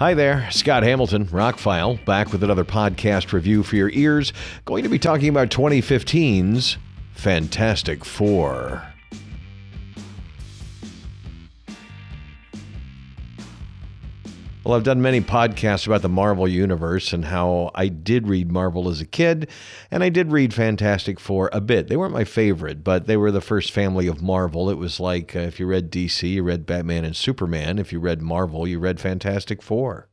Hi there, Scott Hamilton, Rockfile, back with another podcast review for your ears. Going to be talking about 2015's Fantastic Four. Well, I've done many podcasts about the Marvel Universe and how I did read Marvel as a kid, and I did read Fantastic Four a bit. They weren't my favorite, but they were the first family of Marvel. It was like uh, if you read DC, you read Batman and Superman. If you read Marvel, you read Fantastic Four.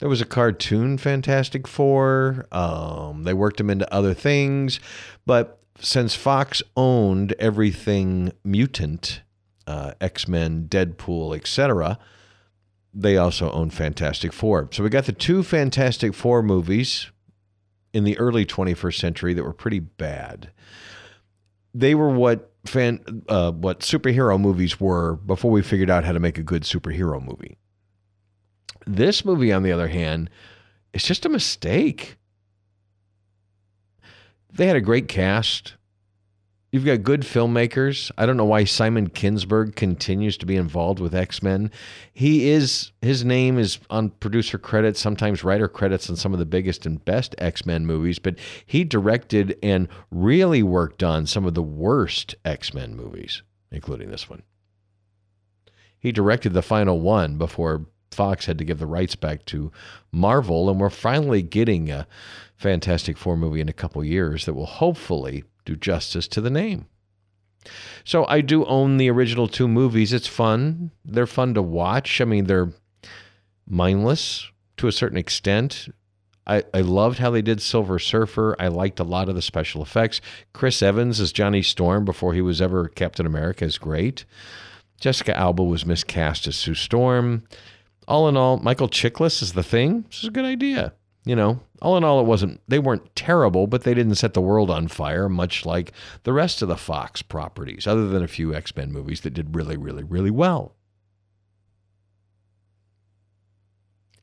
There was a cartoon Fantastic Four. Um, they worked them into other things, but since Fox owned everything mutant, uh, X Men, Deadpool, etc. They also own Fantastic Four. So we got the two Fantastic Four movies in the early 21st century that were pretty bad. They were what fan uh, what superhero movies were before we figured out how to make a good superhero movie. This movie, on the other hand, is just a mistake. They had a great cast. You've got good filmmakers. I don't know why Simon Kinberg continues to be involved with X Men. He is his name is on producer credits, sometimes writer credits on some of the biggest and best X Men movies, but he directed and really worked on some of the worst X Men movies, including this one. He directed the final one before Fox had to give the rights back to Marvel, and we're finally getting a Fantastic Four movie in a couple years that will hopefully do justice to the name. So I do own the original two movies. It's fun. They're fun to watch. I mean, they're mindless to a certain extent. I, I loved how they did Silver Surfer. I liked a lot of the special effects. Chris Evans as Johnny Storm before he was ever Captain America is great. Jessica Alba was miscast as Sue Storm. All in all, Michael Chiklis is the thing. This is a good idea. You know, all in all, it wasn't, they weren't terrible, but they didn't set the world on fire, much like the rest of the Fox properties, other than a few X Men movies that did really, really, really well.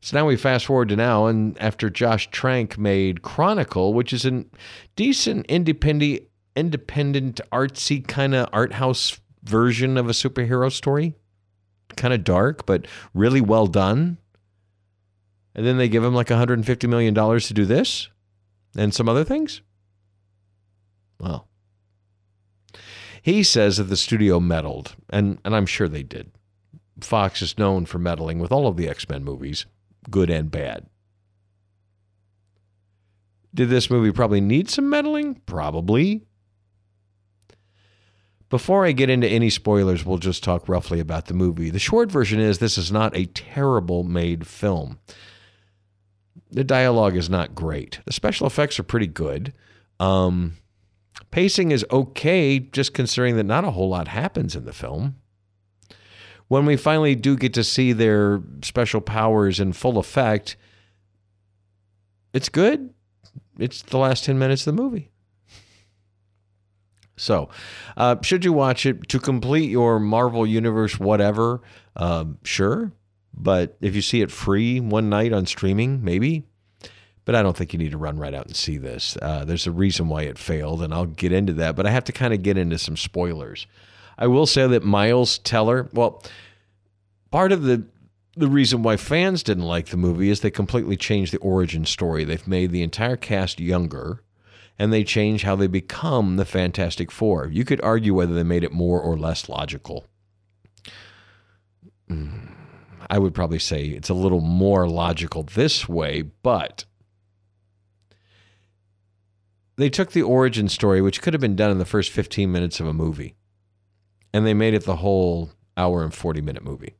So now we fast forward to now, and after Josh Trank made Chronicle, which is a decent independent, independent artsy kind of art house version of a superhero story, kind of dark but really well done. And then they give him like $150 million to do this and some other things? Well, he says that the studio meddled, and, and I'm sure they did. Fox is known for meddling with all of the X Men movies, good and bad. Did this movie probably need some meddling? Probably. Before I get into any spoilers, we'll just talk roughly about the movie. The short version is this is not a terrible made film the dialogue is not great. The special effects are pretty good. Um, pacing is okay, just considering that not a whole lot happens in the film. When we finally do get to see their special powers in full effect, it's good. It's the last 10 minutes of the movie. So, uh, should you watch it to complete your Marvel Universe, whatever? Um, sure. But if you see it free one night on streaming, maybe. But I don't think you need to run right out and see this. Uh, there's a reason why it failed, and I'll get into that. But I have to kind of get into some spoilers. I will say that Miles Teller, well, part of the the reason why fans didn't like the movie is they completely changed the origin story. They've made the entire cast younger and they change how they become the Fantastic Four. You could argue whether they made it more or less logical. I would probably say it's a little more logical this way, but they took the origin story, which could have been done in the first 15 minutes of a movie, and they made it the whole hour and 40 minute movie.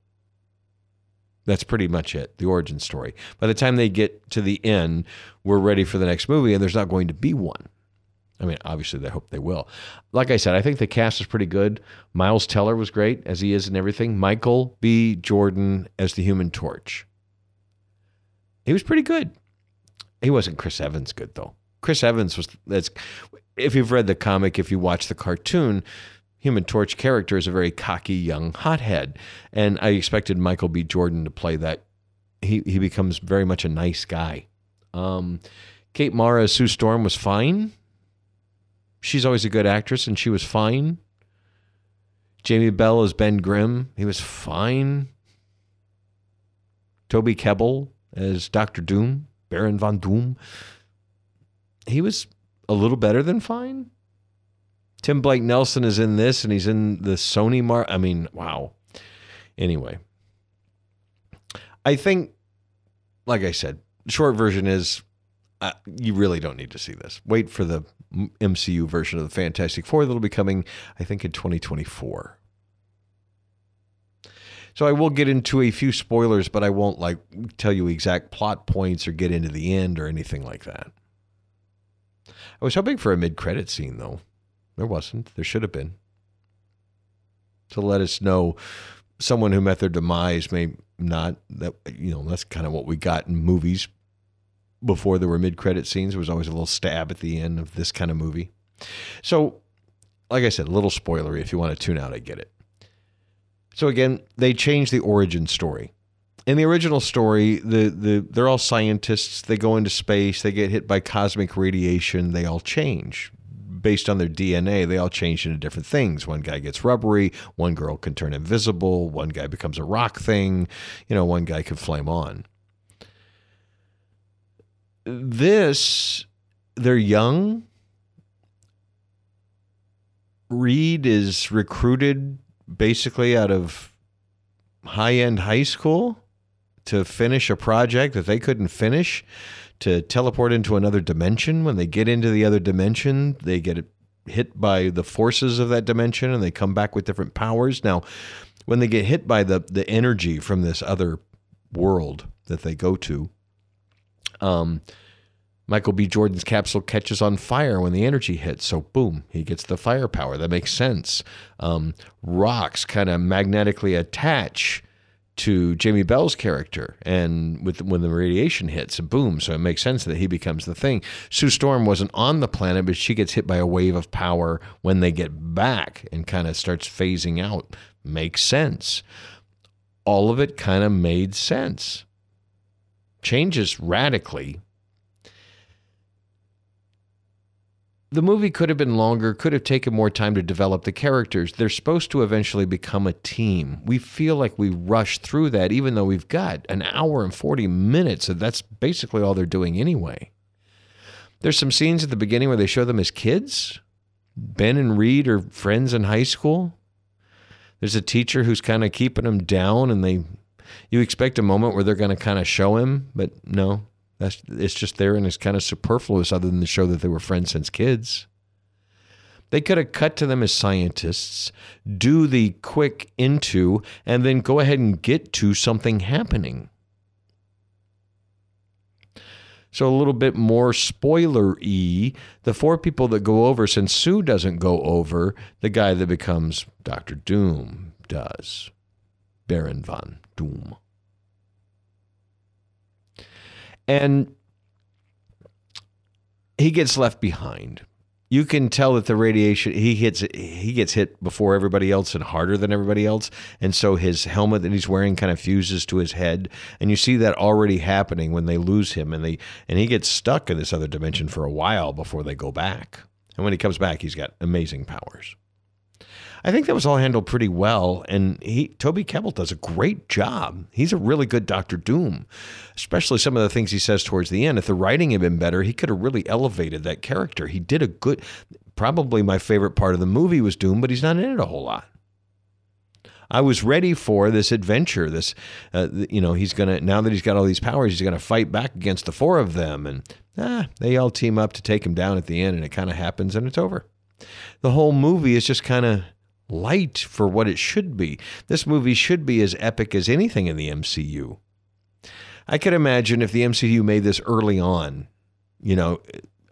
That's pretty much it, the origin story. By the time they get to the end, we're ready for the next movie, and there's not going to be one. I mean, obviously, they hope they will. Like I said, I think the cast is pretty good. Miles Teller was great, as he is in everything. Michael B. Jordan as the Human Torch. He was pretty good. He wasn't Chris Evans good though. Chris Evans was. That's if you've read the comic, if you watch the cartoon, Human Torch character is a very cocky young hothead, and I expected Michael B. Jordan to play that. He he becomes very much a nice guy. Um, Kate Mara as Sue Storm was fine. She's always a good actress, and she was fine. Jamie Bell as Ben Grimm, he was fine. Toby Kebbell as Doctor Doom, Baron von Doom. He was a little better than fine. Tim Blake Nelson is in this, and he's in the Sony Mar. I mean, wow. Anyway, I think, like I said, short version is you really don't need to see this. Wait for the MCU version of the Fantastic Four that'll be coming, I think, in 2024. So I will get into a few spoilers, but I won't like tell you exact plot points or get into the end or anything like that. I was hoping for a mid-credit scene though. There wasn't. There should have been. To let us know someone who met their demise may not that you know, that's kind of what we got in movies before there were mid-credit scenes. There was always a little stab at the end of this kind of movie. So, like I said, a little spoilery. If you want to tune out, I get it. So again, they changed the origin story. In the original story, the, the they're all scientists. They go into space. They get hit by cosmic radiation. They all change based on their DNA. They all change into different things. One guy gets rubbery. One girl can turn invisible. One guy becomes a rock thing. You know, one guy can flame on. This, they're young. Reed is recruited basically out of high end high school to finish a project that they couldn't finish, to teleport into another dimension. When they get into the other dimension, they get hit by the forces of that dimension and they come back with different powers. Now, when they get hit by the, the energy from this other world that they go to, um, Michael B. Jordan's capsule catches on fire when the energy hits. So, boom, he gets the firepower. That makes sense. Um, rocks kind of magnetically attach to Jamie Bell's character, and with when the radiation hits, boom. So it makes sense that he becomes the thing. Sue Storm wasn't on the planet, but she gets hit by a wave of power when they get back and kind of starts phasing out. Makes sense. All of it kind of made sense. Changes radically the movie could have been longer, could have taken more time to develop the characters. They're supposed to eventually become a team. We feel like we rush through that, even though we've got an hour and 40 minutes. And that's basically all they're doing anyway. There's some scenes at the beginning where they show them as kids. Ben and Reed are friends in high school. There's a teacher who's kind of keeping them down, and they you expect a moment where they're going to kind of show him, but no, that's it's just there and it's kind of superfluous other than to show that they were friends since kids. They could have cut to them as scientists, do the quick into, and then go ahead and get to something happening. So a little bit more spoiler y. The four people that go over, since Sue doesn't go over, the guy that becomes Doctor Doom does. Baron von Doom. And he gets left behind. You can tell that the radiation he hits he gets hit before everybody else and harder than everybody else, and so his helmet that he's wearing kind of fuses to his head, and you see that already happening when they lose him, and they and he gets stuck in this other dimension for a while before they go back. And when he comes back, he's got amazing powers. I think that was all handled pretty well, and he Toby Kebbell does a great job. He's a really good Doctor Doom, especially some of the things he says towards the end. If the writing had been better, he could have really elevated that character. He did a good. Probably my favorite part of the movie was Doom, but he's not in it a whole lot. I was ready for this adventure. This, uh, you know, he's gonna now that he's got all these powers, he's gonna fight back against the four of them, and ah, they all team up to take him down at the end, and it kind of happens, and it's over. The whole movie is just kind of light for what it should be. This movie should be as epic as anything in the MCU. I could imagine if the MCU made this early on, you know,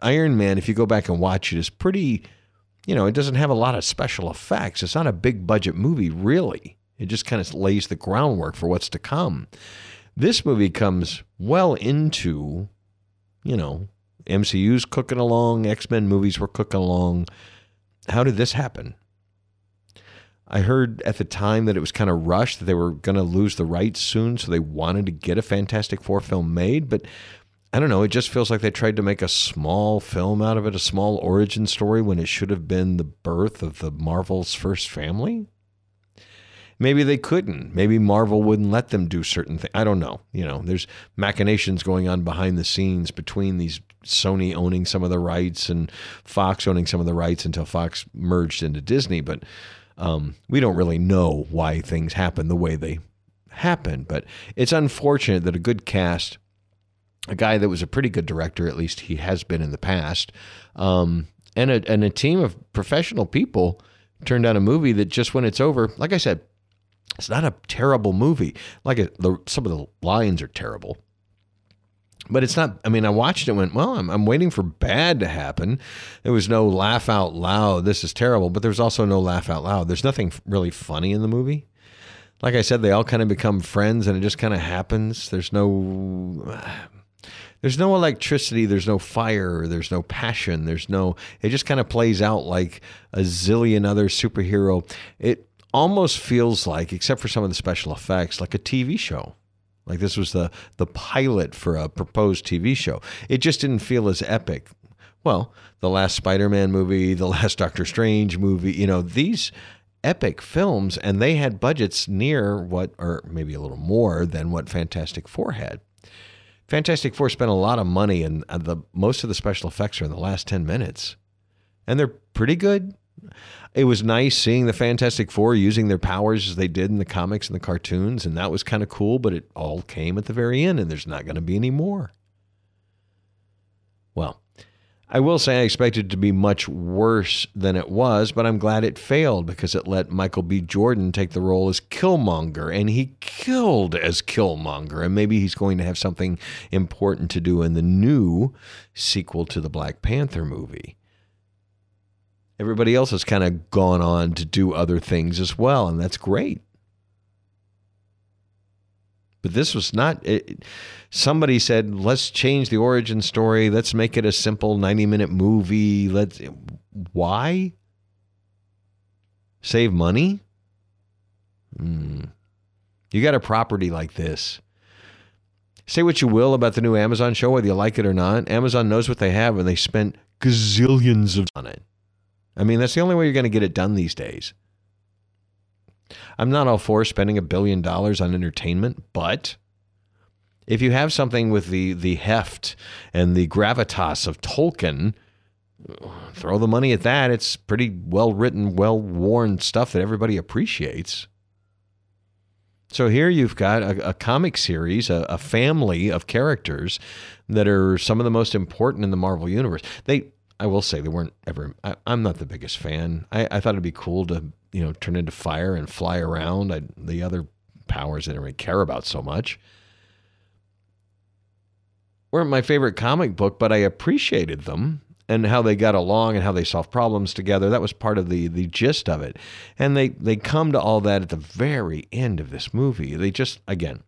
Iron Man, if you go back and watch it, is pretty, you know, it doesn't have a lot of special effects. It's not a big budget movie, really. It just kind of lays the groundwork for what's to come. This movie comes well into, you know, MCU's cooking along, X Men movies were cooking along. How did this happen? I heard at the time that it was kind of rushed, that they were going to lose the rights soon, so they wanted to get a Fantastic Four film made. But I don't know, it just feels like they tried to make a small film out of it, a small origin story, when it should have been the birth of the Marvel's first family. maybe they couldn't. Maybe Marvel wouldn't let them do certain things. I don't know. You know, there's machinations going on behind the scenes between these Sony owning some of the rights and Fox owning some of the rights until Fox merged into Disney. But um, we don't really know why things happen the way they happen. But it's unfortunate that a good cast, a guy that was a pretty good director, at least he has been in the past, um, and a and a team of professional people turned out a movie that just when it's over, like I said, it's not a terrible movie. Like a, the, some of the lines are terrible, but it's not. I mean, I watched it. and Went well. I'm, I'm waiting for bad to happen. There was no laugh out loud. This is terrible. But there's also no laugh out loud. There's nothing really funny in the movie. Like I said, they all kind of become friends, and it just kind of happens. There's no. There's no electricity, there's no fire, there's no passion, there's no it just kind of plays out like a zillion other superhero. It almost feels like except for some of the special effects like a TV show. Like this was the the pilot for a proposed TV show. It just didn't feel as epic. Well, the last Spider-Man movie, the last Doctor Strange movie, you know, these epic films and they had budgets near what or maybe a little more than what Fantastic 4 had. Fantastic Four spent a lot of money, and uh, the most of the special effects are in the last ten minutes, and they're pretty good. It was nice seeing the Fantastic Four using their powers as they did in the comics and the cartoons, and that was kind of cool. But it all came at the very end, and there's not going to be any more. Well, I will say I expected it to be much worse than it was, but I'm glad it failed because it let Michael B. Jordan take the role as Killmonger, and he killed as Killmonger. And maybe he's going to have something important to do in the new sequel to the Black Panther movie. Everybody else has kind of gone on to do other things as well, and that's great. But this was not. It, somebody said, "Let's change the origin story. Let's make it a simple ninety-minute movie." Let's. Why? Save money. Hmm. You got a property like this. Say what you will about the new Amazon show, whether you like it or not. Amazon knows what they have, and they spent gazillions of on it. I mean, that's the only way you're going to get it done these days. I'm not all for spending a billion dollars on entertainment, but if you have something with the the heft and the gravitas of Tolkien, throw the money at that. It's pretty well written, well worn stuff that everybody appreciates. So here you've got a, a comic series, a, a, family of characters that are some of the most important in the Marvel universe. They, I will say, they weren't ever. I, am not the biggest fan. I, I thought it'd be cool to you know, turn into fire and fly around. I, the other powers I didn't really care about so much weren't my favorite comic book, but I appreciated them and how they got along and how they solved problems together. That was part of the the gist of it. And they they come to all that at the very end of this movie. They just again,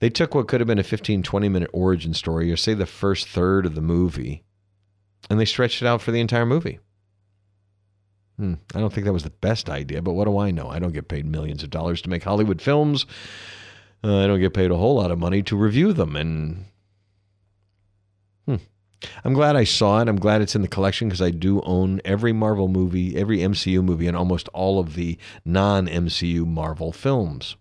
they took what could have been a 15 20 minute origin story or say the first third of the movie and they stretched it out for the entire movie. Hmm, I don't think that was the best idea, but what do I know? I don't get paid millions of dollars to make Hollywood films. Uh, I don't get paid a whole lot of money to review them. And hmm. I'm glad I saw it. I'm glad it's in the collection because I do own every Marvel movie, every MCU movie, and almost all of the non MCU Marvel films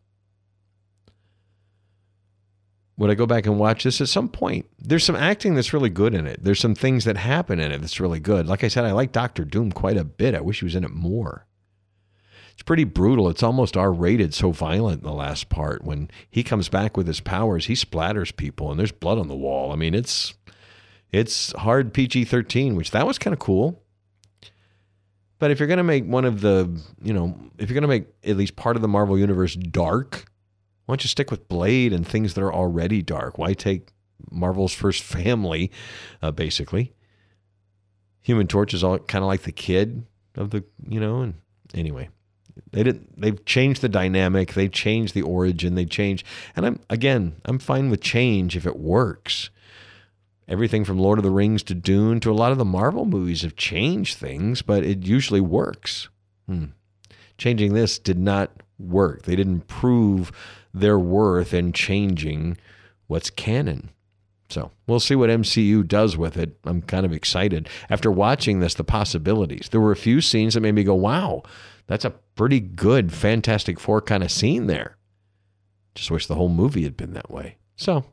would I go back and watch this at some point? There's some acting that's really good in it. There's some things that happen in it that's really good. Like I said, I like Doctor Doom quite a bit. I wish he was in it more. It's pretty brutal. It's almost R rated, so violent in the last part. When he comes back with his powers, he splatters people and there's blood on the wall. I mean, it's it's hard PG 13, which that was kind of cool. But if you're going to make one of the, you know, if you're going to make at least part of the Marvel Universe dark, why don't you stick with Blade and things that are already dark? Why take Marvel's first family, uh, basically? Human Torch is all kind of like the kid of the, you know, and anyway, they didn't. They've changed the dynamic. They changed the origin. They changed, and I'm again, I'm fine with change if it works. Everything from Lord of the Rings to Dune to a lot of the Marvel movies have changed things, but it usually works. Hmm. Changing this did not work. They didn't prove their worth in changing what's canon. So we'll see what MCU does with it. I'm kind of excited. After watching this, the possibilities. There were a few scenes that made me go, wow, That's a pretty good Fantastic Four kind of scene there. Just wish the whole movie had been that way. So,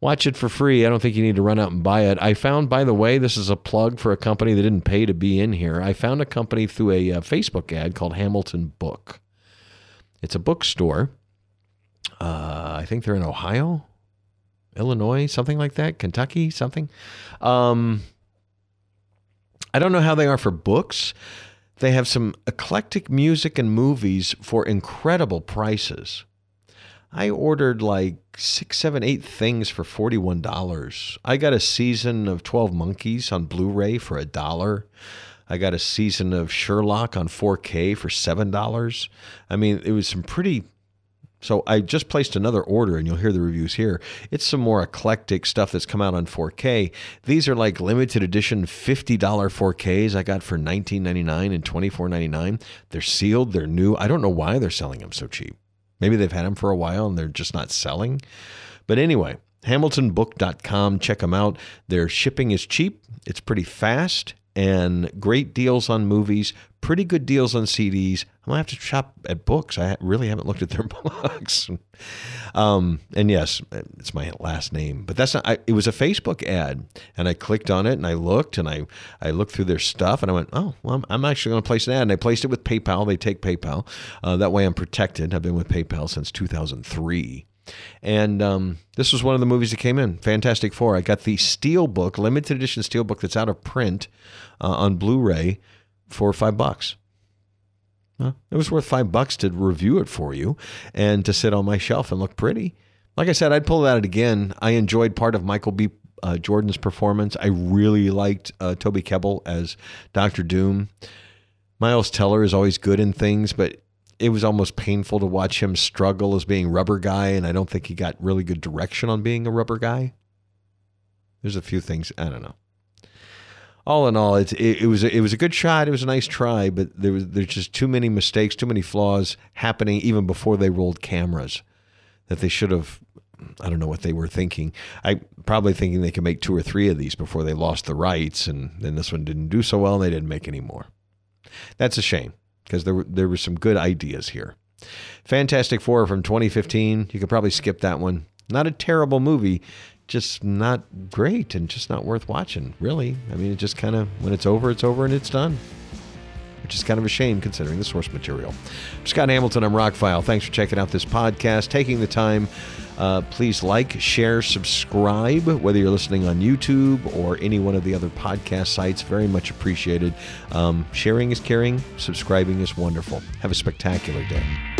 watch it for free. I don't think you need to run out and buy it. I found, by the way, this is a plug for a company that didn't pay to be in here. I found a company through a, a uh, Facebook ad called Hamilton Book. It's a bookstore. Uh, I think they're in Ohio, Illinois, something like that, Kentucky, something. Um, I don't know how they are for books. They have some eclectic music and movies for incredible prices. I ordered like six, seven, eight things for $41. I got a season of 12 Monkeys on Blu ray for a dollar. I got a season of Sherlock on 4K for $7. I mean, it was some pretty so I just placed another order, and you'll hear the reviews here. It's some more eclectic stuff that's come out on 4K. These are like limited edition $50 4Ks I got for $19.99 and $24.99. They're sealed, they're new. I don't know why they're selling them so cheap. Maybe they've had them for a while and they're just not selling. But anyway, hamiltonbook.com, check them out. Their shipping is cheap, it's pretty fast, and great deals on movies, pretty good deals on CDs. I'm gonna have to shop at books. I really haven't looked at their books. um, and yes, it's my last name, but that's not. I, it was a Facebook ad, and I clicked on it and I looked and I I looked through their stuff and I went, oh, well, I'm, I'm actually to place an ad, and I placed it with PayPal. They take PayPal. Uh, that way, I'm protected. I've been with PayPal since 2003. And um, this was one of the movies that came in. Fantastic Four. I got the Steelbook, limited edition Steelbook that's out of print uh, on Blu-ray for five bucks. It was worth five bucks to review it for you and to sit on my shelf and look pretty. Like I said, I'd pull that out again. I enjoyed part of Michael B. Uh, Jordan's performance. I really liked uh, Toby Kebbell as Doctor Doom. Miles Teller is always good in things, but it was almost painful to watch him struggle as being rubber guy, and I don't think he got really good direction on being a rubber guy. There's a few things I don't know. All in all, it, it, was a, it was a good shot. It was a nice try, but there was there's just too many mistakes, too many flaws happening even before they rolled cameras that they should have. I don't know what they were thinking. I probably thinking they could make two or three of these before they lost the rights, and then this one didn't do so well, and they didn't make any more. That's a shame because there were, there were some good ideas here. Fantastic Four from 2015. You could probably skip that one. Not a terrible movie, just not great and just not worth watching, really. I mean, it just kind of, when it's over, it's over and it's done, which is kind of a shame considering the source material. I'm Scott Hamilton, I'm Rockfile. Thanks for checking out this podcast, taking the time. Uh, please like, share, subscribe, whether you're listening on YouTube or any one of the other podcast sites. Very much appreciated. Um, sharing is caring, subscribing is wonderful. Have a spectacular day.